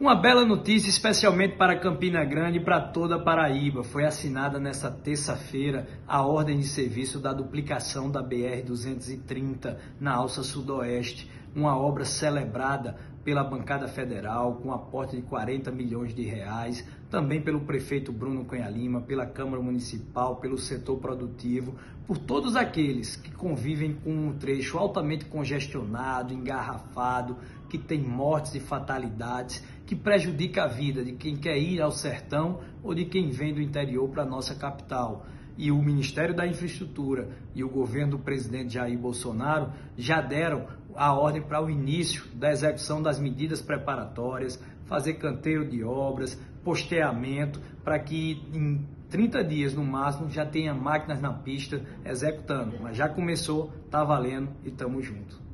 Uma bela notícia, especialmente para Campina Grande e para toda a Paraíba. Foi assinada nesta terça-feira a ordem de serviço da duplicação da BR-230 na Alça Sudoeste, uma obra celebrada pela bancada federal com aporte de 40 milhões de reais, também pelo prefeito Bruno Cunha Lima, pela Câmara Municipal, pelo setor produtivo, por todos aqueles que convivem com um trecho altamente congestionado, engarrafado, que tem mortes e fatalidades, que prejudica a vida de quem quer ir ao sertão ou de quem vem do interior para a nossa capital. E o Ministério da Infraestrutura e o governo do presidente Jair Bolsonaro já deram a ordem para o início da execução das medidas preparatórias, fazer canteiro de obras, posteamento, para que em 30 dias no máximo já tenha máquinas na pista executando. Mas já começou, está valendo e estamos juntos.